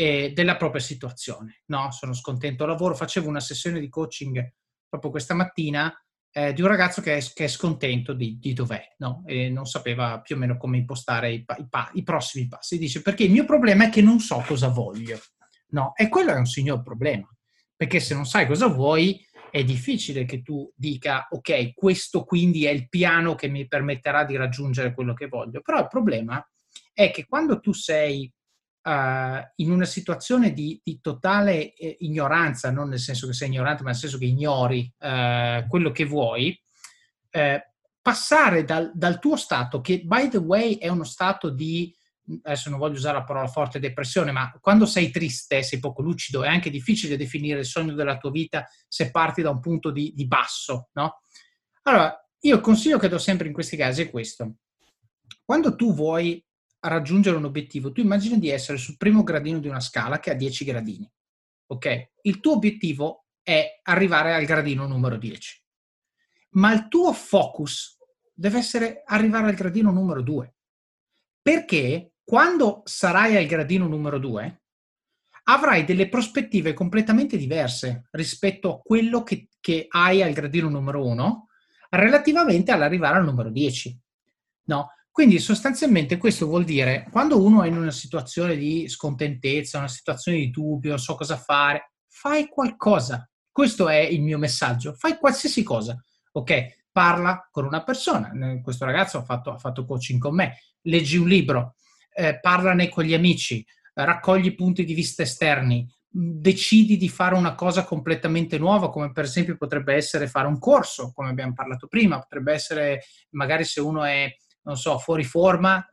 eh, della propria situazione. No, sono scontento al lavoro. Facevo una sessione di coaching proprio questa mattina eh, di un ragazzo che è, che è scontento di, di dov'è no? e non sapeva più o meno come impostare i, i, i, prossimi passi. Dice perché il mio problema è che non so cosa voglio. No, e quello è un signor problema, perché se non sai cosa vuoi è difficile che tu dica ok, questo quindi è il piano che mi permetterà di raggiungere quello che voglio. Però il problema è che quando tu sei uh, in una situazione di, di totale eh, ignoranza, non nel senso che sei ignorante, ma nel senso che ignori uh, quello che vuoi, uh, passare dal, dal, tuo stato, che by the way è uno stato di, adesso non voglio usare la parola forte, depressione, ma quando sei triste, sei poco lucido, è anche difficile definire il sogno della tua vita se parti da un punto di, di basso, no? Allora, io il consiglio che do sempre in questi casi è questo. Quando tu vuoi a raggiungere un obiettivo, tu immagini di essere sul primo gradino di una scala che ha 10 gradini. Ok? Il tuo obiettivo è arrivare al gradino numero 10. Ma il tuo focus deve essere arrivare al gradino numero 2. Perché quando sarai al gradino numero 2 avrai delle prospettive completamente diverse rispetto a quello che, che hai al gradino numero 1 relativamente all'arrivare al numero 10. No? Quindi sostanzialmente questo vuol dire quando uno è in una situazione di scontentezza, una situazione di dubbio, non so cosa fare, fai qualcosa. Questo è il mio messaggio, fai qualsiasi cosa. Ok, parla con una persona. Questo ragazzo ha fatto, ha fatto coaching con me, leggi un libro, eh, parlane con gli amici, raccogli punti di vista esterni, decidi di fare una cosa completamente nuova, come per esempio potrebbe essere fare un corso, come abbiamo parlato prima, potrebbe essere magari se uno è non so, fuori forma,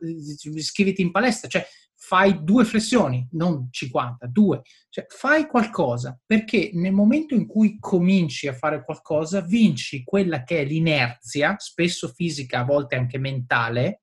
iscriviti in palestra, cioè fai due flessioni, non 50, due, cioè fai qualcosa, perché nel momento in cui cominci a fare qualcosa, vinci quella che è l'inerzia, spesso fisica, a volte anche mentale,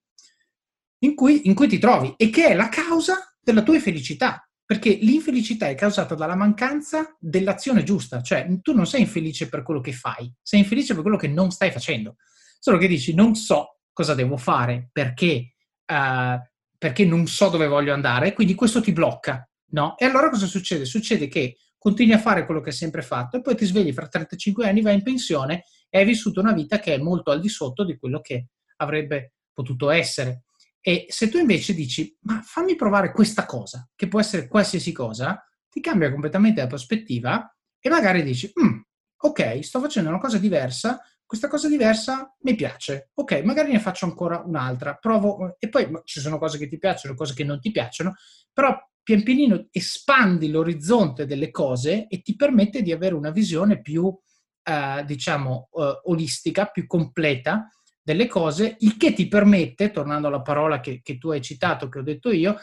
in cui, in cui ti trovi e che è la causa della tua felicità. Perché l'infelicità è causata dalla mancanza dell'azione giusta, cioè tu non sei infelice per quello che fai, sei infelice per quello che non stai facendo. Solo che dici non so cosa devo fare, perché, uh, perché non so dove voglio andare, quindi questo ti blocca, no? E allora cosa succede? Succede che continui a fare quello che hai sempre fatto e poi ti svegli fra 35 anni, vai in pensione e hai vissuto una vita che è molto al di sotto di quello che avrebbe potuto essere. E se tu invece dici, ma fammi provare questa cosa, che può essere qualsiasi cosa, ti cambia completamente la prospettiva e magari dici, mm, ok, sto facendo una cosa diversa, questa cosa diversa mi piace. Ok, magari ne faccio ancora un'altra, provo e poi ci sono cose che ti piacciono, cose che non ti piacciono, però pian pianino espandi l'orizzonte delle cose e ti permette di avere una visione più, eh, diciamo, eh, olistica, più completa delle cose, il che ti permette, tornando alla parola che, che tu hai citato, che ho detto io,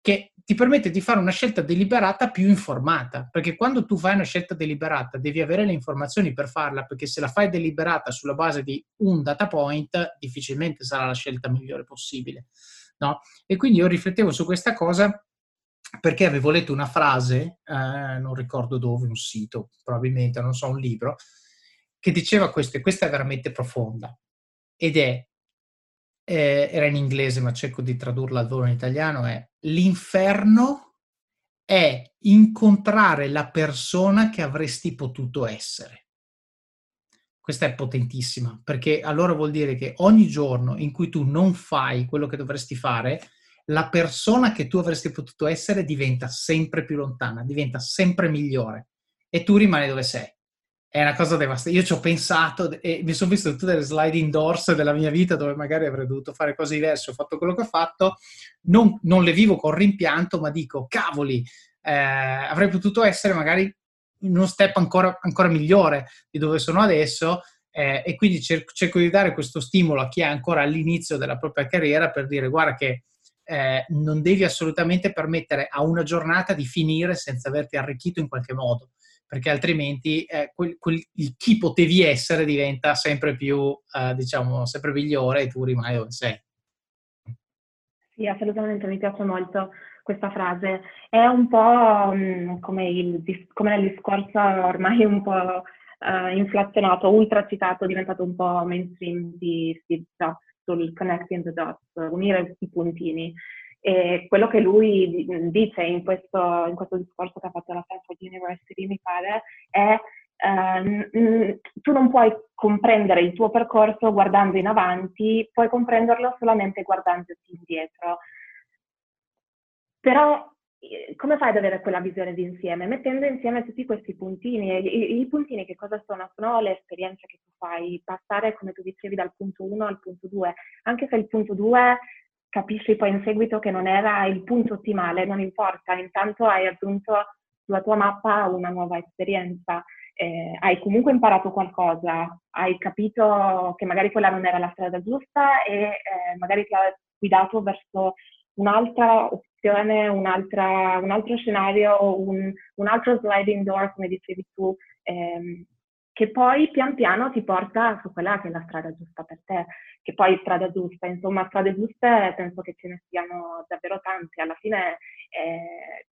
che ti permette di fare una scelta deliberata più informata, perché quando tu fai una scelta deliberata devi avere le informazioni per farla, perché se la fai deliberata sulla base di un data point, difficilmente sarà la scelta migliore possibile. No? E quindi io riflettevo su questa cosa perché avevo letto una frase, eh, non ricordo dove, un sito, probabilmente, non so, un libro, che diceva questo, e questa è veramente profonda, ed è, eh, era in inglese ma cerco di tradurla al volo in italiano, è l'inferno è incontrare la persona che avresti potuto essere. Questa è potentissima, perché allora vuol dire che ogni giorno in cui tu non fai quello che dovresti fare, la persona che tu avresti potuto essere diventa sempre più lontana, diventa sempre migliore e tu rimani dove sei. È una cosa devastante. Io ci ho pensato e mi sono visto tutte le sliding doors della mia vita dove magari avrei dovuto fare cose diverse, ho fatto quello che ho fatto, non, non le vivo con rimpianto, ma dico, cavoli, eh, avrei potuto essere magari in uno step ancora, ancora migliore di dove sono adesso eh, e quindi cerco, cerco di dare questo stimolo a chi è ancora all'inizio della propria carriera per dire guarda che eh, non devi assolutamente permettere a una giornata di finire senza averti arricchito in qualche modo, perché altrimenti eh, quel, quel, il chi potevi essere diventa sempre più, eh, diciamo, sempre migliore e tu rimani dove sei. Sì, assolutamente, mi piace molto questa frase. È un po' mh, mm, come, il, come nel discorso ormai un po' uh, inflazionato, ultra citato, diventato un po' mainstream di Steve Jobs sul connecting the dots, unire i puntini. E quello che lui dice in questo, in questo discorso che ha fatto la Stanford University, mi pare, è Uh, tu non puoi comprendere il tuo percorso guardando in avanti, puoi comprenderlo solamente guardandoti indietro. Però eh, come fai ad avere quella visione d'insieme? Mettendo insieme tutti questi puntini. I, I, puntini che cosa sono? Sono le esperienze che tu fai, passare, come tu dicevi, dal punto 1 al punto 2. Anche se il punto 2 capisci poi in seguito che non era il punto ottimale, non importa, intanto hai aggiunto sulla tua mappa una nuova esperienza. Eh, hai comunque imparato qualcosa, hai capito che magari quella non era la strada giusta e eh, magari ti ha guidato verso un'altra situazione, un altro scenario, un, un, altro sliding door, come dicevi tu, ehm, che poi pian piano ti porta su quella che è la strada giusta per te, che poi strada giusta, insomma, strade giuste penso che ce ne siano davvero tante, alla fine è,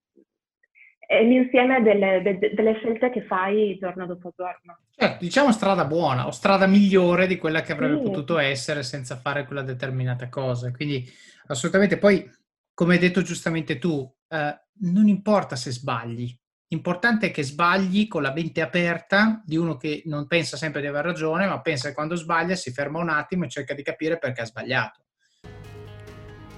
è l'insieme delle, de, delle, scelte che fai giorno dopo giorno. Certo, diciamo strada buona o strada migliore di quella che avrebbe sì. potuto essere senza fare quella determinata cosa, quindi assolutamente poi come hai detto giustamente tu, eh, non importa se sbagli, l'importante è che sbagli con la mente aperta di uno che non pensa sempre di aver ragione, ma pensa che quando sbaglia si ferma un attimo e cerca di capire perché ha sbagliato.